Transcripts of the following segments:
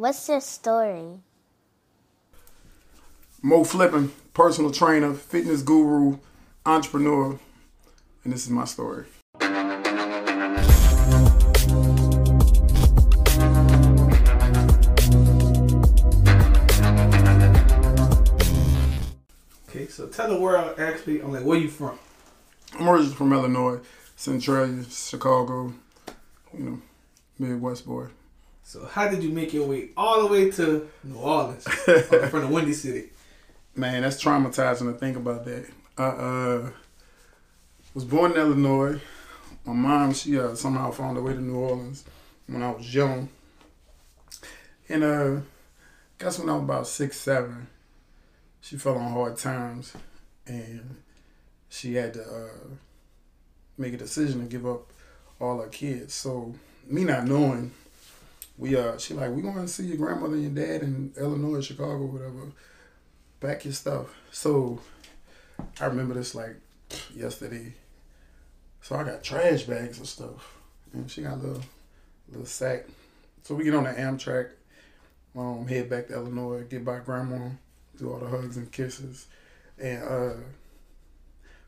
What's your story? Moe Flippen, personal trainer, fitness guru, entrepreneur, and this is my story. Okay, so tell the world actually, I'm like, where you from? I'm originally from Illinois, Centralia, Chicago, you know, Midwest boy. So how did you make your way all the way to New Orleans from the Windy City? Man, that's traumatizing to think about that. I uh, was born in Illinois. My mom, she uh, somehow found her way to New Orleans when I was young. And uh, guess when I was about six, seven, she fell on hard times, and she had to uh, make a decision to give up all her kids. So me not knowing, we uh, she like we going to see your grandmother and your dad in Illinois, Chicago, whatever. Pack your stuff. So I remember this like yesterday. So I got trash bags and stuff, and she got a little little sack. So we get on the Amtrak, um, head back to Illinois, get by grandma, do all the hugs and kisses, and uh,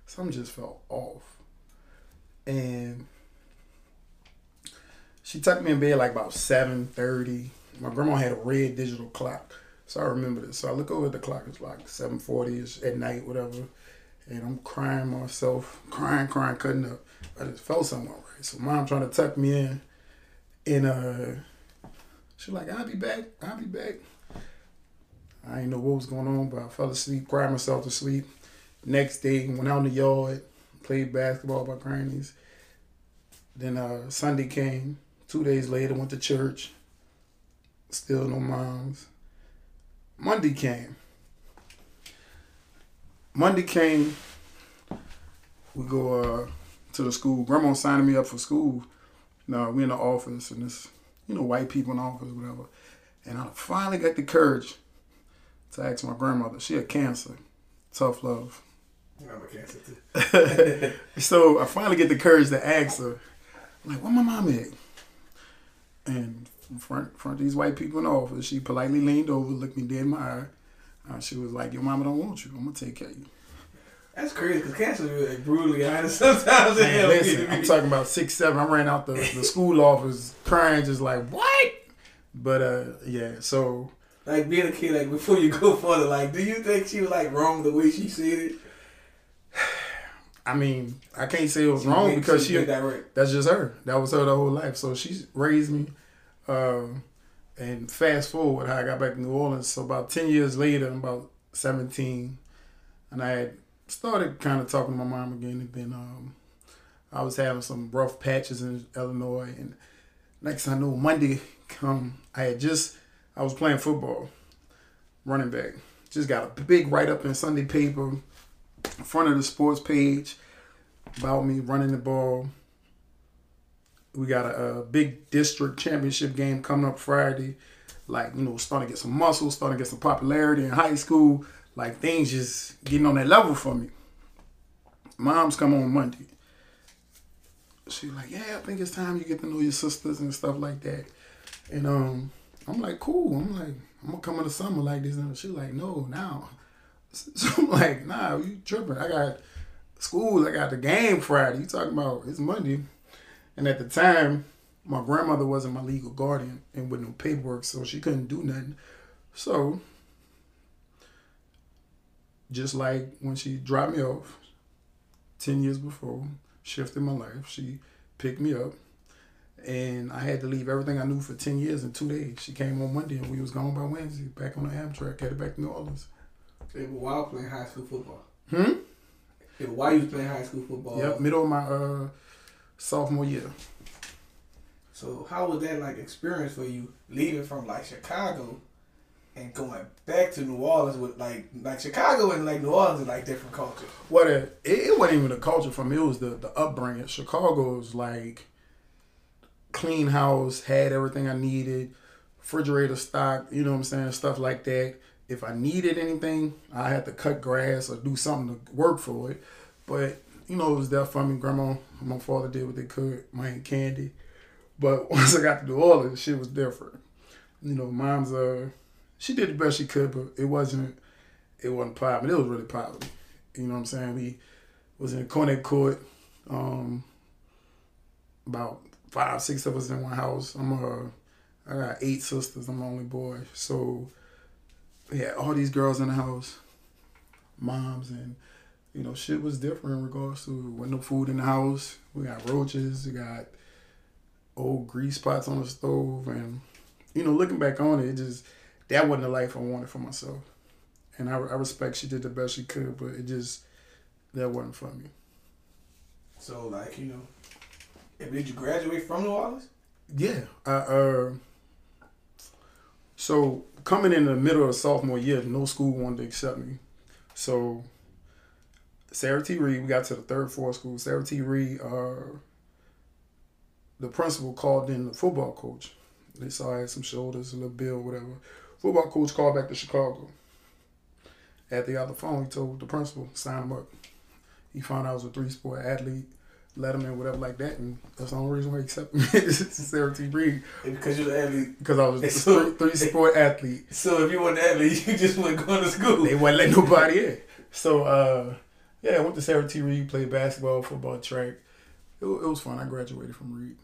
something just felt off, and she tucked me in bed like about seven thirty. My grandma had a red digital clock, so I remember this. So I look over at the clock. It's like seven forty ish at night, whatever, and I'm crying myself, crying, crying, cutting up. I just felt something right. So mom trying to tuck me in, and uh, she like, "I'll be back. I'll be back." I didn't know what was going on, but I fell asleep, cried myself to sleep. Next day, went out in the yard, played basketball with my grannies. Then uh, Sunday came. Two days later, went to church. Still no moms. Monday came. Monday came. We go uh, to the school. Grandma signing me up for school. Now we in the office, and this, you know, white people in the office, whatever. And I finally got the courage to ask my grandmother. She had cancer. Tough love. I'm a cancer too. So I finally get the courage to ask her, I'm like, where my mom at? And front, front of these white people in the office, she politely leaned over, looked me dead in my eye. Uh, she was like, your mama don't want you. I'm to take care of you. That's crazy because cancer is like brutally honest sometimes. Man, listen. I'm talking about six, seven. I ran out the, the school office crying, just like, what? But uh, yeah, so like being a kid, like before you go further, like, do you think she was like wrong the way she said it? I mean, I can't say it was wrong because she that right. that's just her. That was her the whole life. So she raised me. Um, and fast forward, how I got back to New Orleans. So about ten years later, I'm about seventeen, and I had started kind of talking to my mom again. And then um, I was having some rough patches in Illinois, and next thing I know, Monday come, I had just I was playing football, running back. Just got a big write up in Sunday paper, front of the sports page about me running the ball. We got a, a big district championship game coming up Friday. Like, you know, starting to get some muscle, starting to get some popularity in high school. Like, things just getting on that level for me. Mom's come on Monday. She's like, yeah, I think it's time you get to know your sisters and stuff like that. And um, I'm like, cool. I'm like, I'm gonna come in the summer like this. And she's like, no, now. So I'm like, nah, you tripping. I got school, I got the game Friday. You talking about it's Monday. And at the time, my grandmother wasn't my legal guardian and with no paperwork, so she couldn't do nothing. So, just like when she dropped me off 10 years before, shifted my life, she picked me up. And I had to leave everything I knew for 10 years in two days. She came on Monday and we was gone by Wednesday, back on the Amtrak, headed back to New Orleans. It while playing high school football. Hmm? It while you was playing high school football. Yep, middle of my uh, sophomore year. So how was that like experience for you leaving from like Chicago and going back to New Orleans with like like Chicago and like New Orleans is like different cultures. What a, it, it wasn't even the culture for me. It was the the upbringing. Chicago was like clean house, had everything I needed, refrigerator stock. You know what I'm saying, stuff like that. If I needed anything, I had to cut grass or do something to work for it. But you know, it was there for me. Grandma, and my father did what they could. My aunt Candy. But once I got to New Orleans, shit was different. you know, mom's uh, she did the best she could, but it wasn't, it wasn't poverty. It was really poverty. You know what I'm saying? We was in a corner court. Um, about five, six of us in one house. I'm uh, I got eight sisters. I'm the only boy, so yeah, all these girls in the house, moms, and you know, shit was different in regards to with no food in the house. We got roaches. We got old grease spots on the stove, and you know, looking back on it, it just that wasn't the life I wanted for myself. And I, I respect she did the best she could, but it just that wasn't for me. So like you know, did you graduate from New Orleans? Yeah. I, uh, so coming in the middle of sophomore year, no school wanted to accept me. So Sarah T. Reed, we got to the third, fourth school. Sarah T. Reed, uh, the principal called in the football coach. They saw I had some shoulders, a little build, whatever. Football coach called back to Chicago. At the other phone, he told the principal, sign him up. He found out I was a three sport athlete let him in, whatever like that, and that's the only reason why he accepted me. Sarah T. Reed. Because you're an athlete. Because I was a so, three, three sport athlete. So if you weren't an athlete, you just wouldn't go to school. They wouldn't let nobody in. So uh, yeah, I went to Sarah T. Reed, played basketball, football, track. It, it was fun. I graduated from Reed.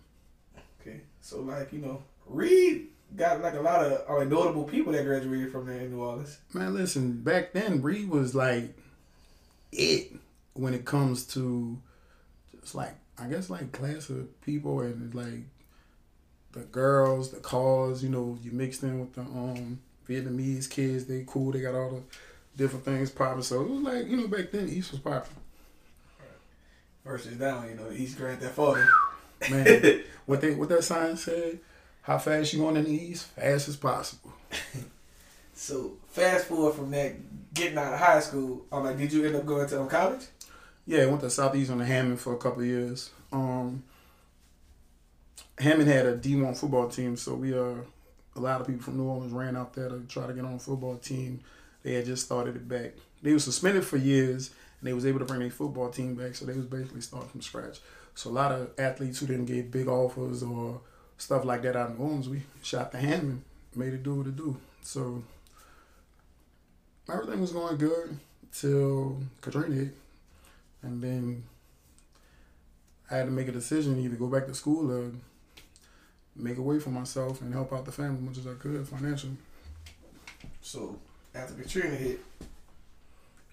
Okay, so like you know, Reed got like a lot of like notable people that graduated from there in New Orleans. Man, listen, back then Reed was like it when it comes to it's like I guess like class of people and like the girls, the cars, you know, you mixed in with the um Vietnamese kids, they cool, they got all the different things popping. So it was like, you know, back then East was popping. Versus down, you know, East Grand Theft Auto. Man, what they what that sign said, how fast you going in the East? Fast as possible. so fast forward from that, getting out of high school, I'm like, did you end up going to college? Yeah, I went to Southeastern Hammond for a couple years. Um, Hammond had a D one football team, so we uh a lot of people from New Orleans ran out there to try to get on a football team. They had just started it back. They were suspended for years, and they was able to bring their football team back, so they was basically starting from scratch. So a lot of athletes who didn't get big offers or stuff like that out in New Orleans, we shot the Hammond, made it do what it do. So everything was going good till Katrina hit. And then I had to make a decision either go back to school or make a way for myself and help out the family as much as I could financially. So after Katrina hit,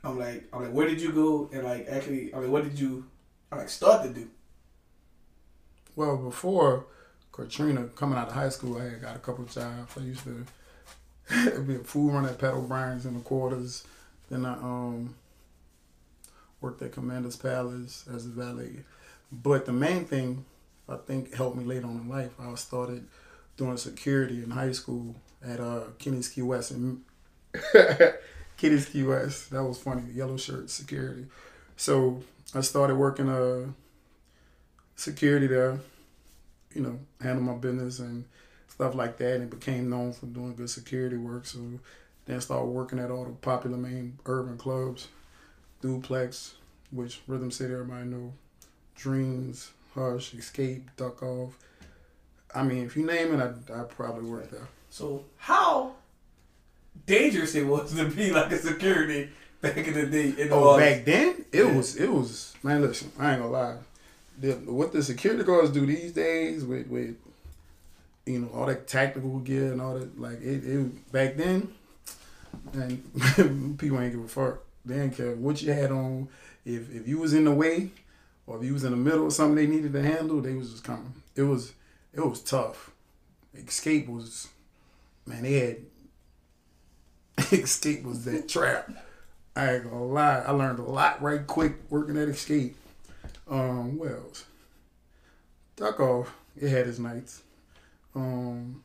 I'm like, I'm like, where did you go? And like, actually, I mean, what did you, I like, start to do? Well, before Katrina, coming out of high school, I had got a couple jobs. I used to be a food runner at Pat O'Brien's in the quarters. Then I um worked at Commander's Palace as a valet. But the main thing I think helped me later on in life, I started doing security in high school at uh, Kenny's Key West. And Kenny's Key West, that was funny, yellow shirt security. So I started working uh, security there, you know, handle my business and stuff like that, and became known for doing good security work. So then I started working at all the popular main urban clubs Duplex, which Rhythm City everybody know, Dreams, Hush, Escape, Duck Off. I mean, if you name it, I I probably work there. So how dangerous it was to be like a security back in the day? In the oh, back then it yeah. was it was man. Listen, I ain't gonna lie. The, what the security guards do these days with with you know all that tactical gear and all that like it, it back then, and people ain't give a fuck. They didn't care what you had on. If if you was in the way, or if you was in the middle of something they needed to handle, they was just coming. It was it was tough. Escape was, man. They had Escape was that trap. I ain't gonna lie. I learned a lot right quick working at Escape. Um, else? Duck off. It had its nights. Um,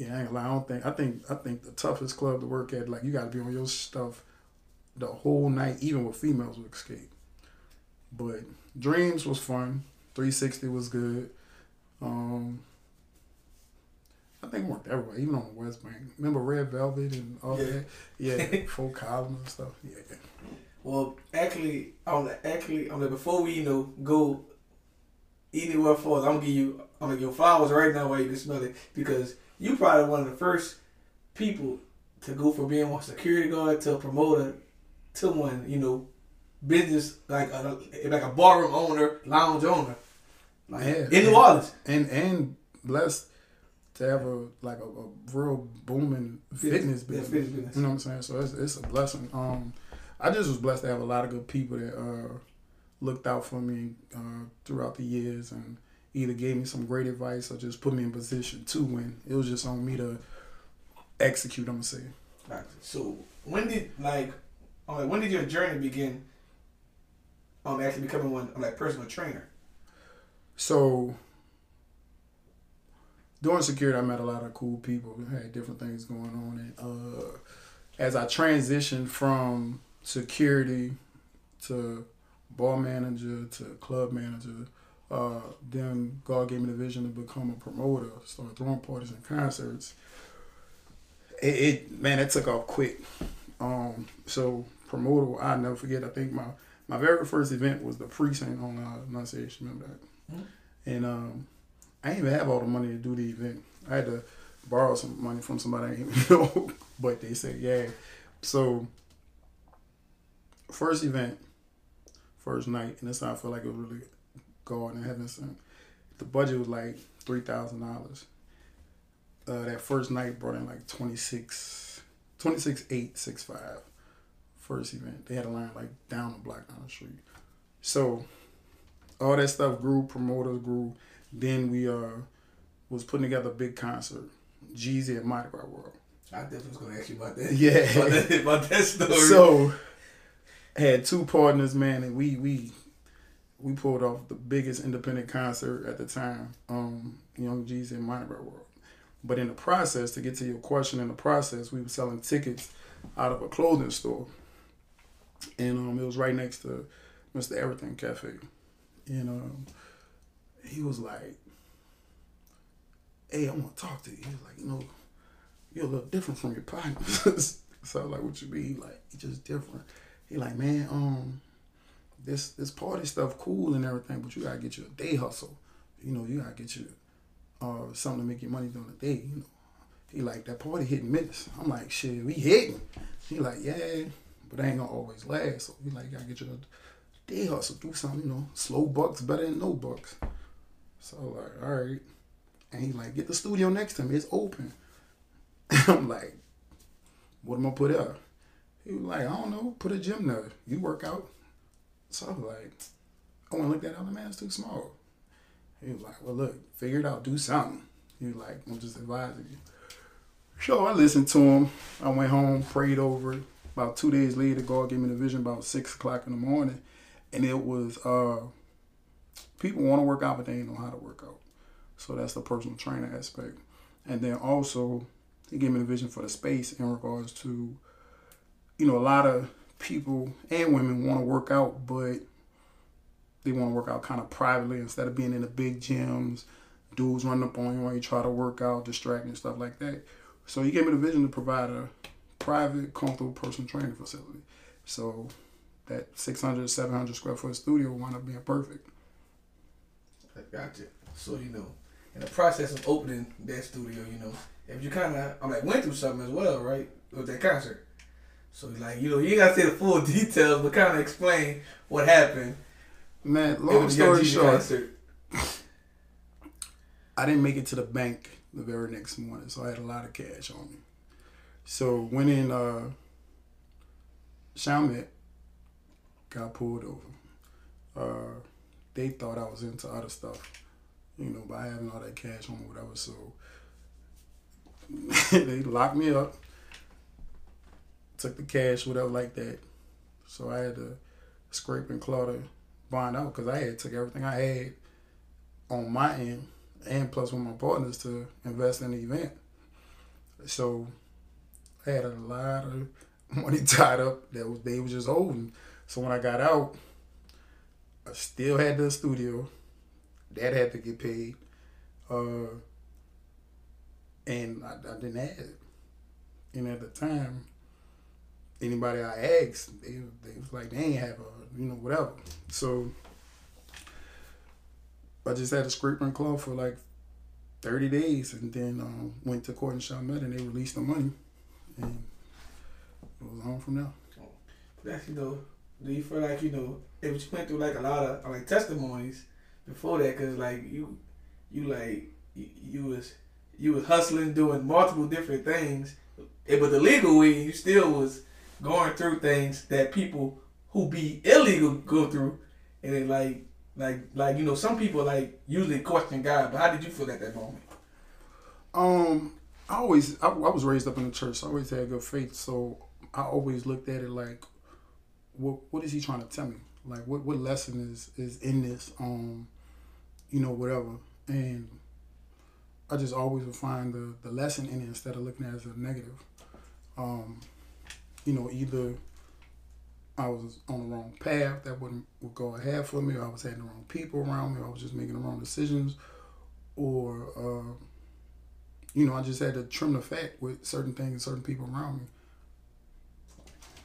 yeah, I ain't lie. I don't think. I think. I think the toughest club to work at, like you got to be on your stuff the whole night, even with females with escape. But Dreams was fun. 360 was good. Um, I think worked everywhere, even on the West Bank. Remember Red Velvet and all yeah. that? Yeah, full column and stuff. Yeah. Well, actually, on the, actually on the before we you know go anywhere for us. I'm gonna give you I'm gonna give you flowers right now while you can smell it because you probably one of the first people to go from being a security guard to a promoter to one, you know, business like a like a barroom owner, lounge owner. Like Yeah. in New Orleans. and and blessed to have a like a, a real booming fitness Yeah, business. fitness business. You know what I'm saying? So it's, it's a blessing. Um, I just was blessed to have a lot of good people that uh, looked out for me uh, throughout the years and either gave me some great advice or just put me in position to win. It was just on me to execute. I'm gonna say. So when did like, um, like when did your journey begin? Um, actually becoming one like personal trainer. So during security, I met a lot of cool people. We had different things going on, and uh, as I transitioned from security to ball manager to club manager, uh, then God gave me the vision to become a promoter, start throwing parties and concerts. It, it man, it took off quick. Um, so promoter, I never forget. I think my my very first event was the precinct on uh, Annunciation. Remember that? Mhm. And um, I didn't even have all the money to do the event. I had to borrow some money from somebody, I didn't even know, but they said yeah. So first event, first night, and that's how I feel like it was really God in heaven sent. The budget was like three thousand dollars. Uh, that first night brought in like 26, 26 8, 6 5. First event. They had a line like down the block down the street. So all that stuff grew, promoters grew. Then we uh was putting together a big concert. Jeezy at Mardi Gras World. I definitely was gonna ask you about that. Yeah. about that, about that story. So had two partners, man, and we we we pulled off the biggest independent concert at the time, um, Young Jeezy in Gras World. But in the process, to get to your question, in the process, we were selling tickets out of a clothing store, and um, it was right next to Mr. Everything Cafe, and um, he was like, "Hey, I want to talk to you." He was like, "You know, you're a little different from your partners." so I was like, "What you mean?" He like, "You just different." He like, "Man, um, this this party stuff cool and everything, but you gotta get your day hustle. You know, you gotta get your uh something to make your money during the day. You know." He like that party hitting minutes. I'm like, shit, we hitting. He like, yeah, but ain't gonna always last. So he like, gotta get your day hustle, do something, you know, slow bucks better than no bucks. So like, all right. And he like, get the studio next to me, it's open. I'm like, what am I put up? He was like, I don't know, put a gym there. You work out. So I was like, I went and looked at it, I'm like, man, it's too small. He was like, well, look, figure it out, do something. He was like, I'm just advising you. So I listened to him. I went home, prayed over it. About two days later, God gave me the vision about six o'clock in the morning. And it was uh, people want to work out, but they ain't know how to work out. So that's the personal trainer aspect. And then also, he gave me the vision for the space in regards to, you know, a lot of people and women want to work out, but they want to work out kind of privately instead of being in the big gyms, dudes running up on you while you try to work out, distracting, stuff like that. So he gave me the vision to provide a private, comfortable personal training facility. So that 600, 700 square foot studio wound up being perfect. I Gotcha. So you know, in the process of opening that studio, you know, if you kind of, I'm like, went through something as well, right, with that concert. So like, you know, you ain't gotta say the full details, but kind of explain what happened. Man, long story short, concert. I didn't make it to the bank the very next morning, so I had a lot of cash on me. So went in uh Chalmette, got pulled over. Uh they thought I was into other stuff, you know, by having all that cash on me, whatever. So they locked me up, took the cash, whatever like that. So I had to scrape and claw to bond out because I had took everything I had on my end and plus with my partners to invest in the event. So I had a lot of money tied up that was they was just holding. So when I got out, I still had the studio. That had to get paid. Uh, and I, I didn't have it. And at the time, anybody I asked, they, they was like, they ain't have a, you know, whatever. So I just had a scraping claw for like 30 days and then um, went to court in Chalmette and they released the money. And it was on from there. That's, you know, do you feel like, you know, if you went through like a lot of like testimonies before that, cause like you, you like, you, you was, you was hustling, doing multiple different things, but the legal way, you still was going through things that people who be illegal go through, and then like like like you know some people like usually question God, but how did you feel at that moment? Um, I always I, I was raised up in the church. So I always had good faith, so I always looked at it like, what what is he trying to tell me? Like what what lesson is is in this? Um, you know whatever, and I just always would find the the lesson in it instead of looking at it as a negative. Um, you know either I was on the wrong path that wouldn't would go ahead for me, or I was having the wrong people around me, or I was just making the wrong decisions, or uh, you know, I just had to trim the fat with certain things, and certain people around me.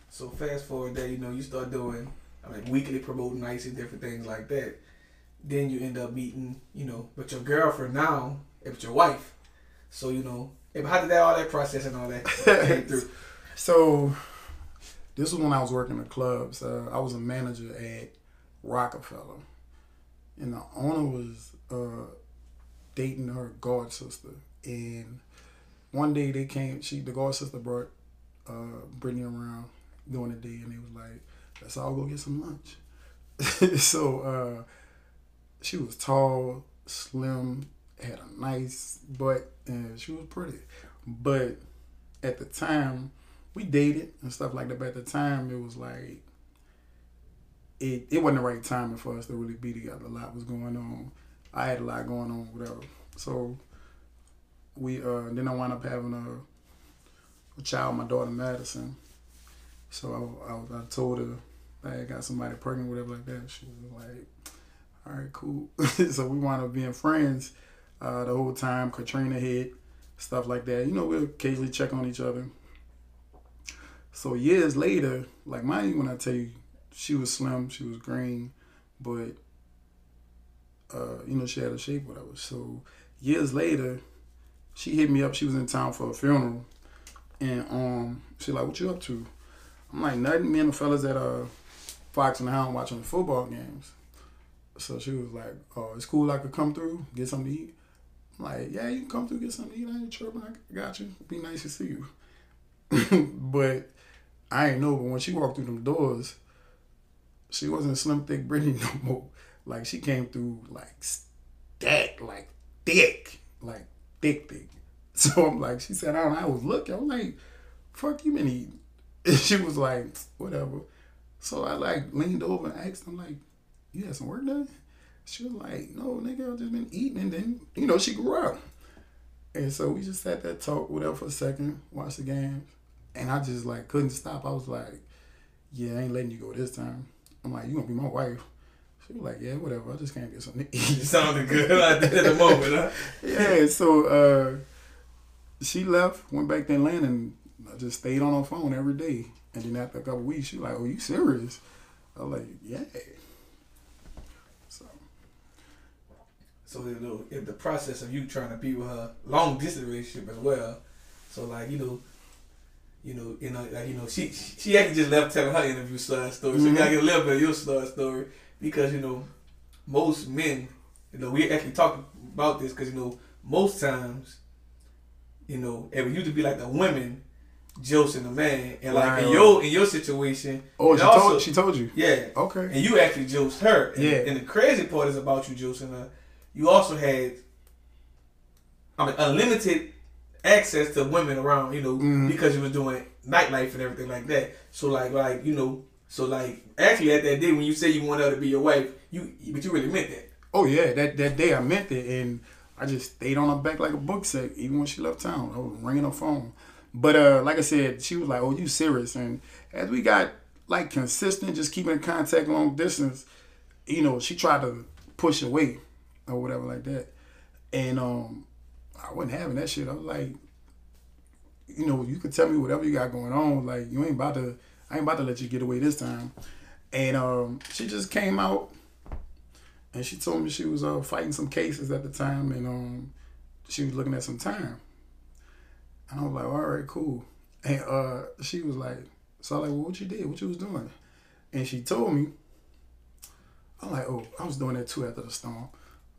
So fast forward that you know you start doing like weekly promoting nights and different things like that. Then you end up meeting, you know, but your girlfriend now, it's your wife. So you know, how did that all that process and all that came through? So this was when I was working the clubs. Uh, I was a manager at Rockefeller, and the owner was uh, dating her god sister. And one day they came. She the god sister brought uh, Brittany around during the day, and they was like, "Let's all go get some lunch." so uh, she was tall, slim, had a nice butt, and she was pretty. But at the time we dated and stuff like that. But at the time, it was like it it wasn't the right timing for us to really be together. A lot was going on. I had a lot going on, whatever. So we uh then I wound up having a, a child, my daughter Madison. So I, I, I told her I got somebody pregnant, whatever like that. She was like, "All right, cool." so we wound up being friends uh, the whole time. Katrina hit, stuff like that. You know, we'll occasionally check on each other. So years later, like mind you, when I tell you, she was slim, she was green, but uh, you know she had a shape, whatever. So years later, she hit me up. She was in town for a funeral, and um, she like, "What you up to?" I'm like, "Nothing." Me and the fellas at uh, Fox and the Hound watching the football games. So she was like, "Oh, it's cool. I could come through, get something to eat." I'm like, "Yeah, you can come through, get something to eat. I ain't tripping. I got you. Be nice to see you." but I ain't know, but when she walked through them doors, she wasn't slim thick Brittany no more. Like she came through like stacked, like thick, like thick, thick. So I'm like, she said, I, don't know, I was looking. I'm like, fuck you been eating? And she was like, whatever. So I like leaned over and asked him, like, you had some work done? She was like, no, nigga, I just been eating. And then, you know, she grew up. And so we just sat there, talk, whatever, for a second, watch the games. And I just like couldn't stop. I was like, yeah, I ain't letting you go this time. I'm like, you gonna be my wife. She was like, yeah, whatever. I just can't get something to eat. You sounded good like that at the moment, huh? yeah, so uh, she left, went back to Atlanta, and I just stayed on her phone every day. And then after a couple weeks, she was like, oh, you serious? I was like, yeah. So, so you know, if the process of you trying to be with her, long distance relationship as well. So like, you know, you know, you know, like you know, she she actually just left telling her interview side story. So mm-hmm. you gotta get a little bit of your side story because you know, most men, you know, we actually talked about this because you know, most times, you know, it used to be like the women josting the man, and like in your in your situation, oh, she also, told she told you, yeah, okay, and you actually joked her, and, yeah, and the crazy part is about you josting her. You also had, I mean, unlimited access to women around, you know, mm-hmm. because you was doing nightlife and everything like that. So like like you know, so like actually at that day when you say you wanted her to be your wife, you but you really meant that. Oh yeah, that that day I meant it, and I just stayed on her back like a book set, even when she left town. I was ringing her phone. But uh, like I said, she was like, "Oh, you serious?" And as we got like consistent, just keeping in contact long distance, you know, she tried to push away or whatever like that, and um, I wasn't having that shit. I was like, you know, you could tell me whatever you got going on. Like you ain't about to, I ain't about to let you get away this time. And um, she just came out, and she told me she was uh, fighting some cases at the time, and um, she was looking at some time. And I was like, all right, cool. And uh, she was like, so I was like, well, what you did? What you was doing? And she told me. I'm like, oh, I was doing that too after the storm.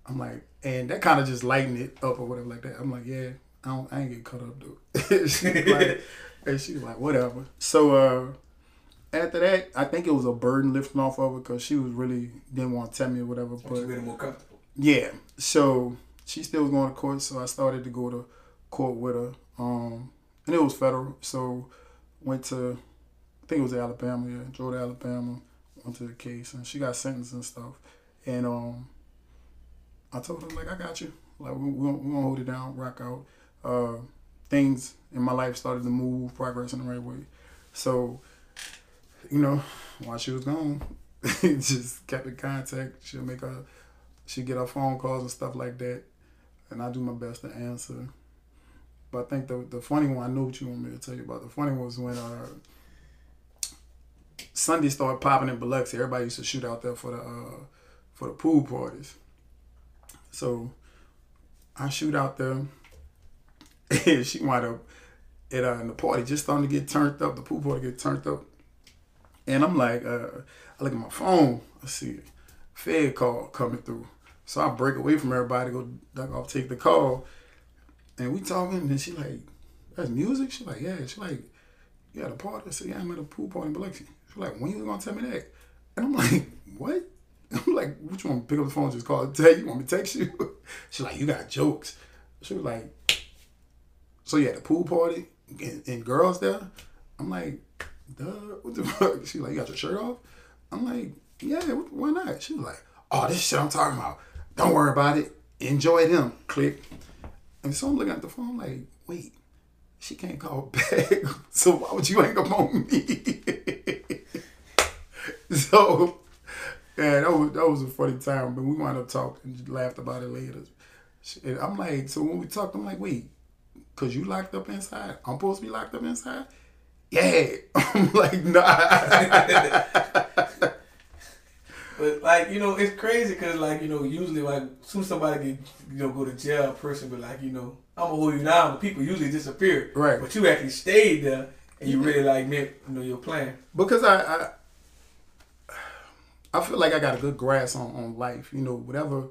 I'm like, and that kind of just lightened it up or whatever like that. I'm like, yeah, I don't, I ain't get caught up though. she like, and she was like, whatever. So uh, after that, I think it was a burden lifting off of her because she was really didn't want to tell me or whatever. But you made it more comfortable. yeah, so she still was going to court, so I started to go to court with her. Um, and it was federal, so went to, I think it was Alabama, yeah, drove to Alabama, went to the case, and she got sentenced and stuff. And um, I told her like, I got you, like we we gonna hold it down, rock out. Uh, things in my life started to move, progress in the right way. So, you know, while she was gone, just kept in contact. She'll make her, she get her phone calls and stuff like that, and I do my best to answer. But I think the the funny one, I know what you want me to tell you about. The funny one was when uh, Sunday started popping in Biloxi. Everybody used to shoot out there for the uh, for the pool parties. So I shoot out there, and she wind up at uh, in the party just starting to get turned up. The pool party get turned up, and I'm like, uh, I look at my phone. I see a Fed call coming through. So I break away from everybody, go duck off, take the call, and we talking. And she like, that's music. She like, yeah. She like, you at a party? I said, yeah, I'm at a pool party in Biloxi. She like, when you gonna tell me that? And I'm like, what? I'm like, what you want me to pick up the phone just call and tell you? Want me to text you? She like, you got jokes. She was like, so you had a pool party and, and girls there? I'm like, duh, what the fuck? She like, you got your shirt off? I'm like, yeah, why not? She was like, oh, this shit I'm talking about. Don't worry about it. Enjoy them. Click. And so I'm looking at the phone like, wait, she can't call back. so why would you hang up on me? so yeah, that was that was a funny time, but we wound up talking, and laughed about it later. And I'm like, so when we talked, I'm like, wait, cause you locked up inside? I'm supposed to be locked up inside? Yeah. I'm like, nah. But like you know, it's crazy because like you know, usually like soon somebody get you know go to jail, a person be like you know, I'm gonna hold you down. But people usually disappear. Right. But you actually stayed there and you really like meant you know your plan. because I, I I feel like I got a good grasp on, on life. You know, whatever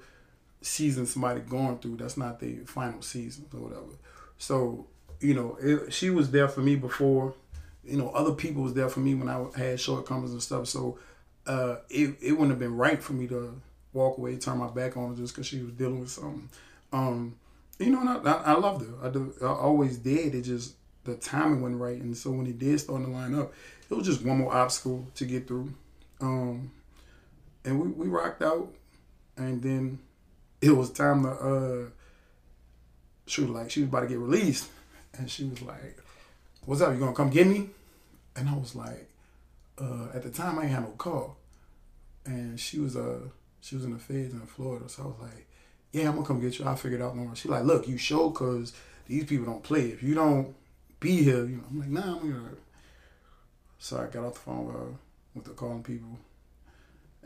season somebody going through, that's not the final season or whatever. So, you know, it, she was there for me before. You know, other people was there for me when I had shortcomings and stuff. So, uh, it it wouldn't have been right for me to walk away, turn my back on her just because she was dealing with something. Um, you know, I, I, I loved her. I, do, I always did. It just the timing wasn't right, and so when it did start to line up, it was just one more obstacle to get through. Um, and we, we rocked out, and then it was time to uh, she was like she was about to get released, and she was like, "What's up? You gonna come get me?" And I was like, uh, at the time I ain't had no car, and she was uh she was in the feds in Florida, so I was like, "Yeah, I'm gonna come get you. I'll figure it out." No, she like, "Look, you show cause these people don't play. If you don't be here, you know." I'm like, "Nah, I'm gonna." So I got off the phone with her, with the calling people,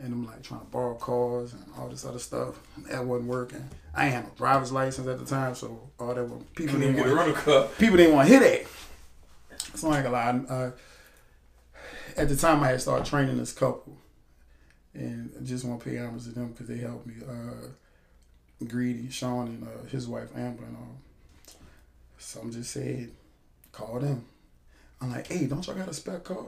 and I'm like trying to borrow cars and all this other stuff. That wasn't working. I ain't had no driver's license at the time, so all that was people didn't a want rental car. people didn't want to hear that. So I ain't gonna lie. Uh, at the time, I had started training this couple, and I just want to pay homage to them because they helped me. Uh, Greedy, Sean, and uh, his wife Amber, and all. so I'm just saying, call them. I'm like, hey, don't y'all got a spec car?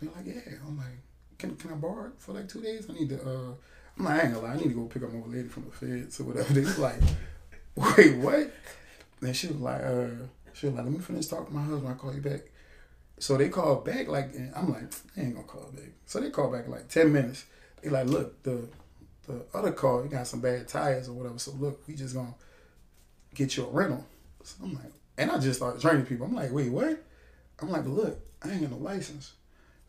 They're like, yeah. I'm like, can can I borrow for like two days? I need to. Uh, I'm like, I ain't gonna lie. I need to go pick up my old lady from the feds or whatever. They was like, wait, what? And she was like, uh, she was like, let me finish talking to my husband. I'll call you back. So they called back like, I'm like, I ain't gonna call back. So they called back like ten minutes. They like, look, the the other car, you got some bad tires or whatever. So look, we just gonna get you a rental. So I'm like, and I just started training people. I'm like, wait, what? I'm like, look, I ain't got no license.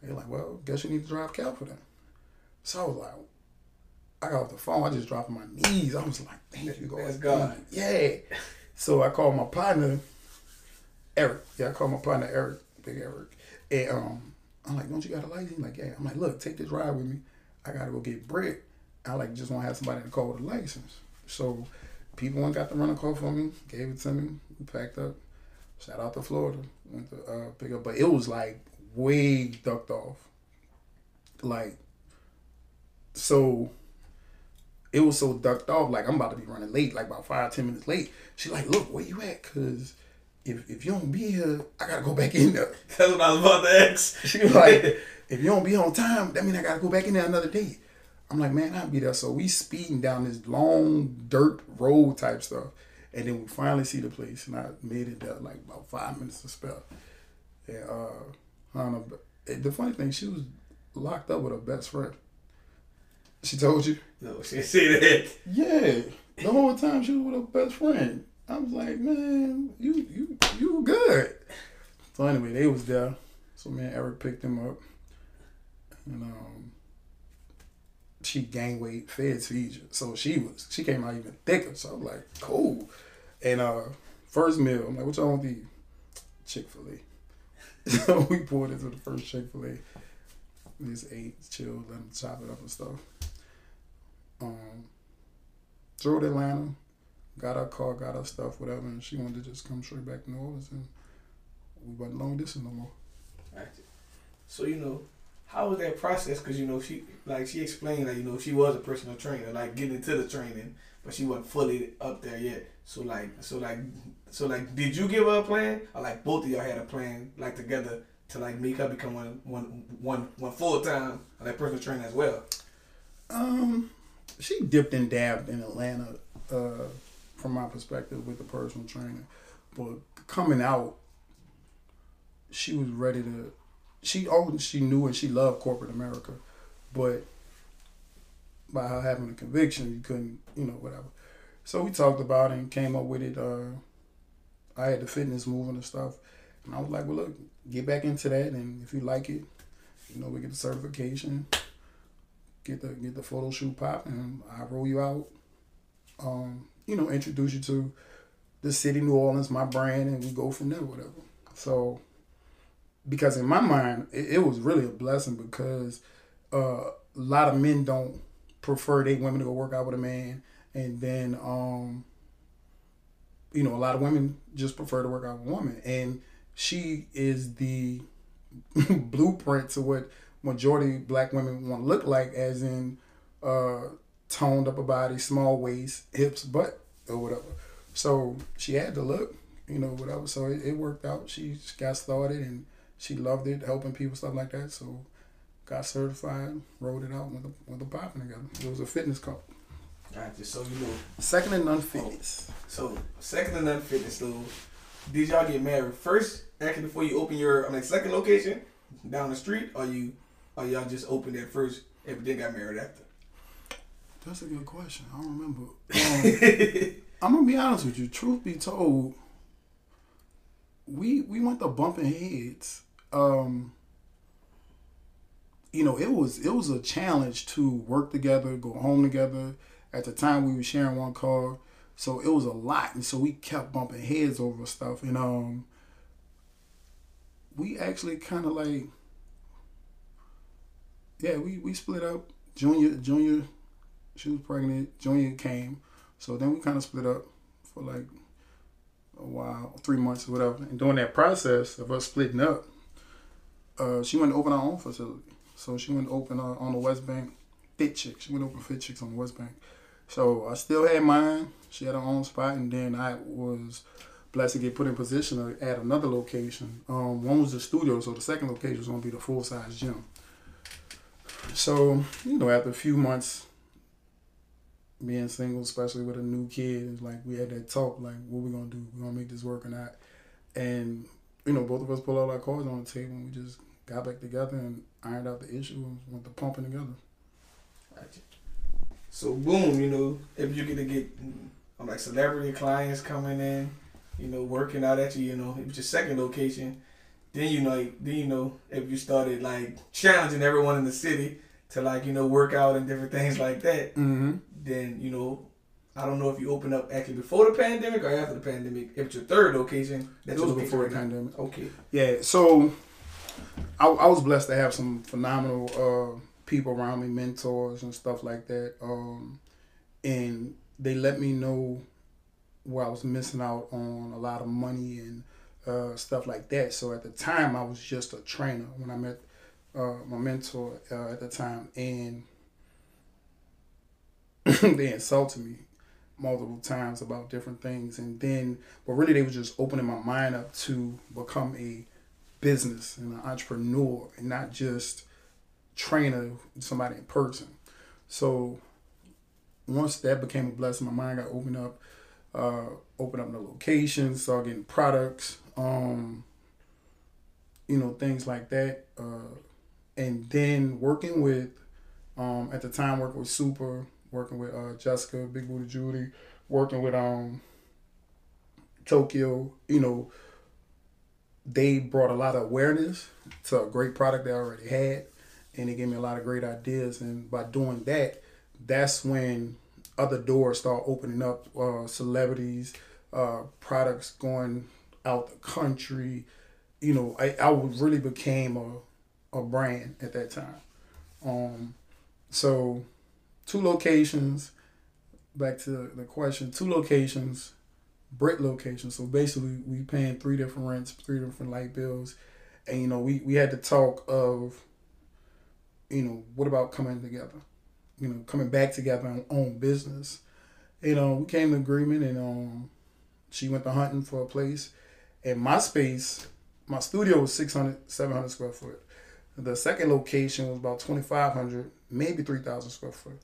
They're like, well, guess you need to drive cab for them. So I was like, I got off the phone. I just dropped my knees. I was like, thank you, God. That's God. Yeah. So I called my partner, Eric. Yeah, I called my partner, Eric, Big Eric. And um, I'm like, don't you got a license? He's like, yeah. I'm like, look, take this ride with me. I got to go get bread. I like just want to have somebody to call with a license. So people went got the rental car for me, gave it to me. We packed up. Shout out to Florida. Went to uh, pick up, but it was like way ducked off. Like so it was so ducked off, like I'm about to be running late, like about five, ten minutes late. She like, look, where you at? Cause if if you don't be here, I gotta go back in there. That's what I was about to ask. She was like, if you don't be on time, that mean I gotta go back in there another day. I'm like, man, I'll be there. So we speeding down this long dirt road type stuff. And then we finally see the place and I made it there like about five minutes to spell. And uh Hannah, the funny thing, she was locked up with her best friend. She told you? No, she didn't say that. Yeah. The whole time she was with her best friend. I was like, man, you you you good. So anyway, they was there. So man, Eric picked him up. And um she gained weight, fed seizure. So she was she came out even thicker. So I'm like, cool. And uh first meal, I'm like, what y'all want to eat? Chick-fil-A. So we poured into the first Chick-fil-A. We just ate, chilled, let them chop it up and stuff. Um drove to Atlanta, got our car, got our stuff, whatever, and she wanted to just come straight back to New Orleans and we wasn't long distance no more. So you know, how was that process? Because you know she like she explained like you know she was a personal trainer, like getting into the training, but she wasn't fully up there yet. So like so like so like did you give her a plan or like both of y'all had a plan like together to like make her become one one one one full time like personal trainer as well? Um, she dipped and dabbed in Atlanta, uh, from my perspective with the personal trainer, but coming out, she was ready to. She oh she knew and she loved corporate America, but by her having a conviction, you couldn't you know whatever. So we talked about it and came up with it. Uh, I had the fitness moving and stuff, and I was like, well look, get back into that, and if you like it, you know we get the certification get the get the photo shoot pop, And I roll you out. Um, you know, introduce you to the city, New Orleans, my brand, and we go from there, whatever. So, because in my mind, it, it was really a blessing because uh, a lot of men don't prefer they women to go work out with a man, and then um, you know, a lot of women just prefer to work out with a woman, and she is the blueprint to what majority black women want to look like, as in uh, toned up a body, small waist, hips, butt, or whatever. So she had to look, you know, whatever. So it, it worked out. She got started and she loved it, helping people, stuff like that. So got certified, rolled it out with the with the popping together. It was a fitness club. Gotcha. So you know, second and none fitness. So second and none fitness. So did y'all get married first? Actually, before you open your, I mean, second location down the street, or you or y'all just opened at first and then got married after? That's a good question. I don't remember. Um, I'm gonna be honest with you. Truth be told, we we went to bumping heads. Um, you know, it was it was a challenge to work together, go home together. At the time, we were sharing one car, so it was a lot, and so we kept bumping heads over stuff. And um, we actually kind of like yeah, we, we split up. Junior Junior, she was pregnant. Junior came, so then we kind of split up for like a while, three months or whatever. And during that process of us splitting up, uh, she went to open her own facility. So she went to open uh, on the West Bank, Fit Chick. She went to open Fit Chicks on the West Bank. So I still had mine. She had her own spot, and then I was blessed to get put in position at another location. Um, one was the studio, so the second location was gonna be the full size gym. So, you know, after a few months being single, especially with a new kid, like we had that talk, like, what we gonna do? We gonna make this work or not? And, you know, both of us pulled all our cards on the table and we just got back together and ironed out the issue and went to pumping together. So boom, you know, if you're gonna get like celebrity clients coming in, you know, working out at you, you know, it was your second location then you know, then you know if you started like challenging everyone in the city to like you know work out and different things like that, mm-hmm. then you know, I don't know if you open up actually before the pandemic or after the pandemic. If it's your third location, that's was before the pandemic. Okay. Yeah, so I, I, was blessed to have some phenomenal uh, people around me, mentors and stuff like that. Um, and they let me know where I was missing out on a lot of money and uh, stuff like that. So at the time, I was just a trainer when I met uh, my mentor uh, at the time, and they insulted me multiple times about different things, and then, but really, they were just opening my mind up to become a business and an entrepreneur, and not just trainer somebody in person. So once that became a blessing, my mind got opened up, uh, opened up the locations, started getting products, um, you know, things like that. Uh, and then working with, um, at the time, working with Super, working with uh, Jessica, Big Booty Judy, working with um, Tokyo, you know, they brought a lot of awareness to a great product they already had, and it gave me a lot of great ideas. And by doing that, that's when other doors start opening up. Uh, celebrities, uh, products going out the country. You know, I, I really became a, a brand at that time. Um, so, two locations. Back to the question, two locations, brick locations. So basically, we paying three different rents, three different light bills, and you know, we we had to talk of, you know, what about coming together? you know, coming back together and own business. You know, we came to agreement and um she went to hunting for a place. And my space, my studio was 600, 700 square foot. The second location was about 2,500, maybe 3,000 square foot.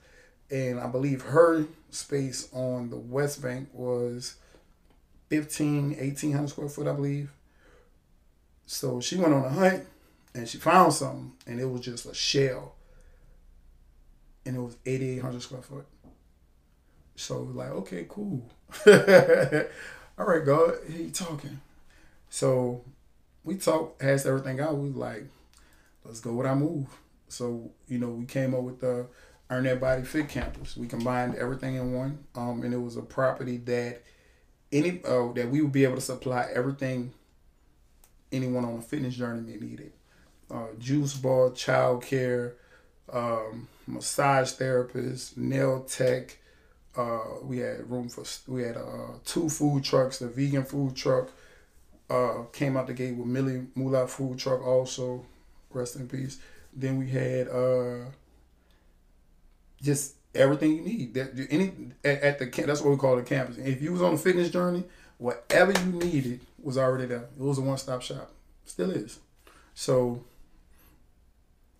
And I believe her space on the West Bank was 15, 1,800 square foot, I believe. So she went on a hunt and she found something and it was just a shell and it was 8,800 square foot. So like, okay, cool. All right, God, he talking. So we talked, hashed everything out. We like, let's go with our move. So, you know, we came up with the Earn That Body Fit Campus. We combined everything in one. Um, and it was a property that any uh, that we would be able to supply everything anyone on a fitness journey may needed. Uh, juice bar, child care, um, massage therapist, nail tech. Uh, we had room for we had uh, two food trucks. The vegan food truck uh, came out the gate with Millie Moolah food truck also. Rest in peace. Then we had uh, just everything you need. That any at, at the that's what we call the campus. If you was on a fitness journey, whatever you needed was already there. It was a one stop shop. Still is. So.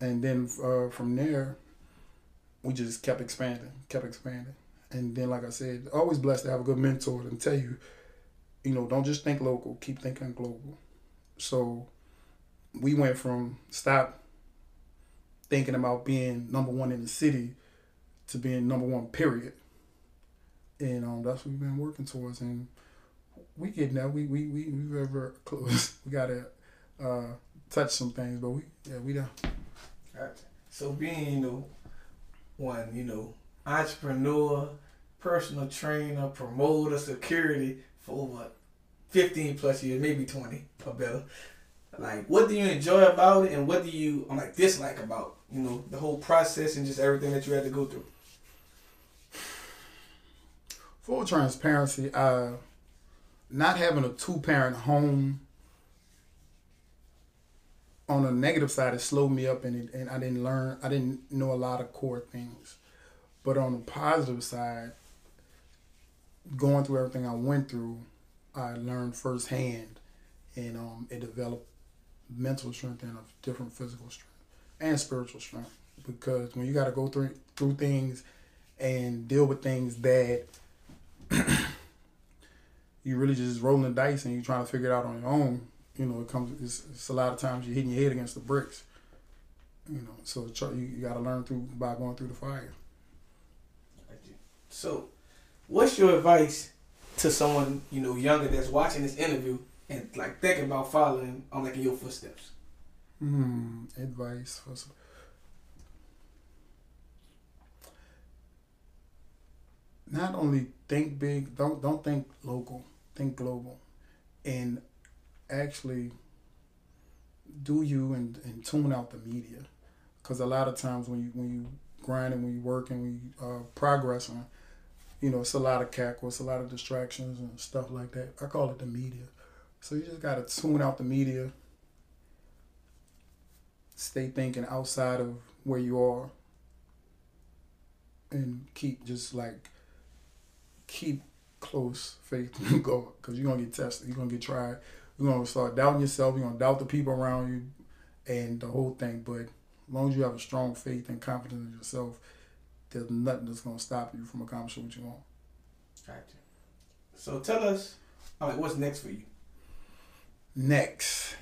And then uh, from there, we just kept expanding, kept expanding. And then, like I said, always blessed to have a good mentor and tell you, you know, don't just think local, keep thinking global. So we went from stop thinking about being number one in the city to being number one, period. And um, that's what we've been working towards. And we get now. We we we we very close. we gotta uh, touch some things, but we yeah we done. So being you know one, you know, entrepreneur, personal trainer, promoter, security for over 15 plus years, maybe 20 or better. Like, what do you enjoy about it and what do you like dislike about, you know, the whole process and just everything that you had to go through? Full transparency, uh, not having a two parent home on the negative side, it slowed me up and it, and I didn't learn. I didn't know a lot of core things. But on the positive side, going through everything I went through, I learned firsthand, and um, it developed mental strength and a different physical strength and spiritual strength. Because when you got to go through through things and deal with things that you really just rolling the dice and you're trying to figure it out on your own, you know, it comes. It's, it's, a lot of times you're hitting your head against the bricks. You know, so you, you got to learn through by going through the fire. So, what's your advice to someone you know younger that's watching this interview and like thinking about following on like in your footsteps? Hmm. Advice for some. Not only think big, don't don't think local, think global, and actually do you and, and tune out the media because a lot of times when you when you grinding, when you working, when you uh, progressing, you know, it's a lot of cackle, it's a lot of distractions and stuff like that. I call it the media. So you just gotta tune out the media. Stay thinking outside of where you are. And keep just like keep close faith in God, because you're gonna get tested, you're gonna get tried, you're gonna start doubting yourself, you're gonna doubt the people around you, and the whole thing. But as long as you have a strong faith and confidence in yourself, there's nothing that's gonna stop you from accomplishing what you want. Gotcha. So tell us, all right, what's next for you? Next,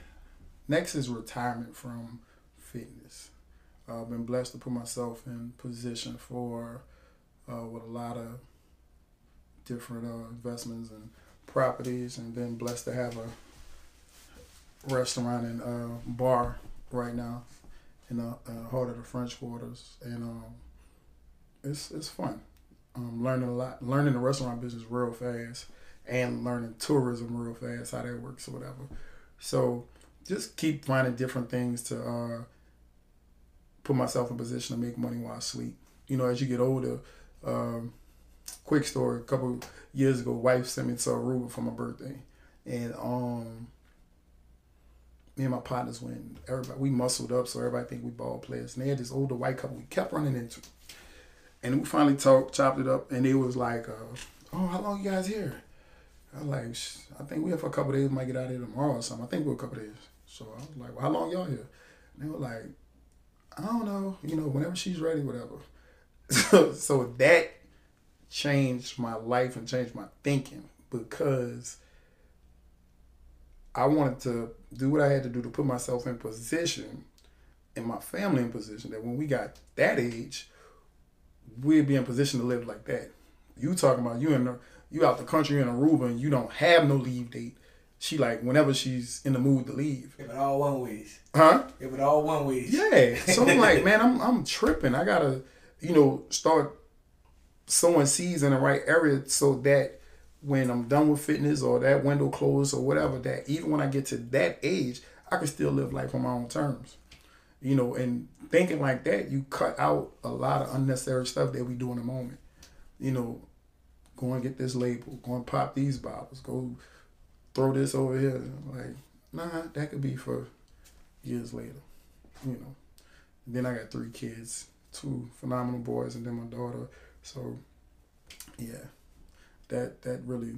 next is retirement from fitness. Uh, I've been blessed to put myself in position for uh, with a lot of different uh, investments and properties, and been blessed to have a restaurant and uh, bar right now in the uh, heart of the French Quarters, and um, it's it's fun. Um, learning a lot, learning the restaurant business real fast, and learning tourism real fast, how that works or whatever. So just keep finding different things to uh, put myself in position to make money while I sleep. You know, as you get older, um, quick story, a couple years ago, wife sent me to Aruba for my birthday. And um me and my partners went everybody we muscled up so everybody think we ball players. And they had this older white couple we kept running into. And we finally talked, chopped it up, and it was like, uh, oh, how long you guys here? I was like, I think we here for a couple days, might get out of here tomorrow or something. I think we're a couple days. So I was like, well, how long y'all here? And they were like, I don't know, you know, whenever she's ready, whatever. so, so that changed my life and changed my thinking because I wanted to do what I had to do to put myself in position and my family in position that when we got that age, we'd be in position to live like that. You talking about you in the, you out the country in Aruba and you don't have no leave date. She like whenever she's in the mood to leave. If it all one ways. Huh? If it all one ways. Yeah. So I'm like, man, I'm I'm tripping. I gotta, you know, start sowing seeds in the right area so that when I'm done with fitness or that window closed or whatever, that even when I get to that age, I can still live life on my own terms. You know, and thinking like that, you cut out a lot of unnecessary stuff that we do in the moment. You know, go and get this label, go and pop these bottles, go throw this over here. Like, nah, that could be for years later. You know. And then I got three kids, two phenomenal boys, and then my daughter. So, yeah, that that really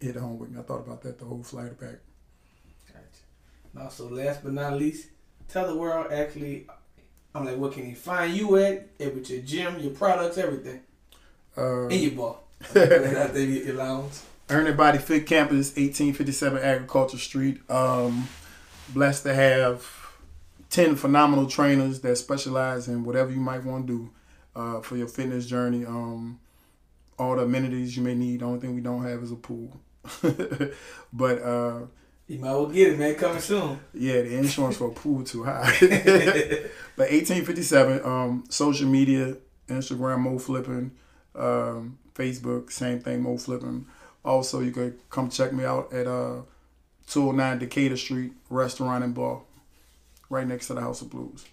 hit home with me. I thought about that the whole flight back. Gotcha. Now, so last but not least, tell the world actually, I'm like, what can he find you at? At with your gym, your products, everything, Uh, and your bar. out there, your lounge. Your Body Fit Campus, 1857 Agriculture Street. Um, blessed to have 10 phenomenal trainers that specialize in whatever you might want to do uh, for your fitness journey. Um, all the amenities you may need. The only thing we don't have is a pool. but uh, You might well get it, man. Coming soon. yeah, the insurance for a pool too high. but 1857, um, social media, Instagram, Moe Flippen, um, Facebook, same thing, Moe Flippen. Also, you could come check me out at uh, 209 Decatur Street Restaurant and Bar, right next to the House of Blues.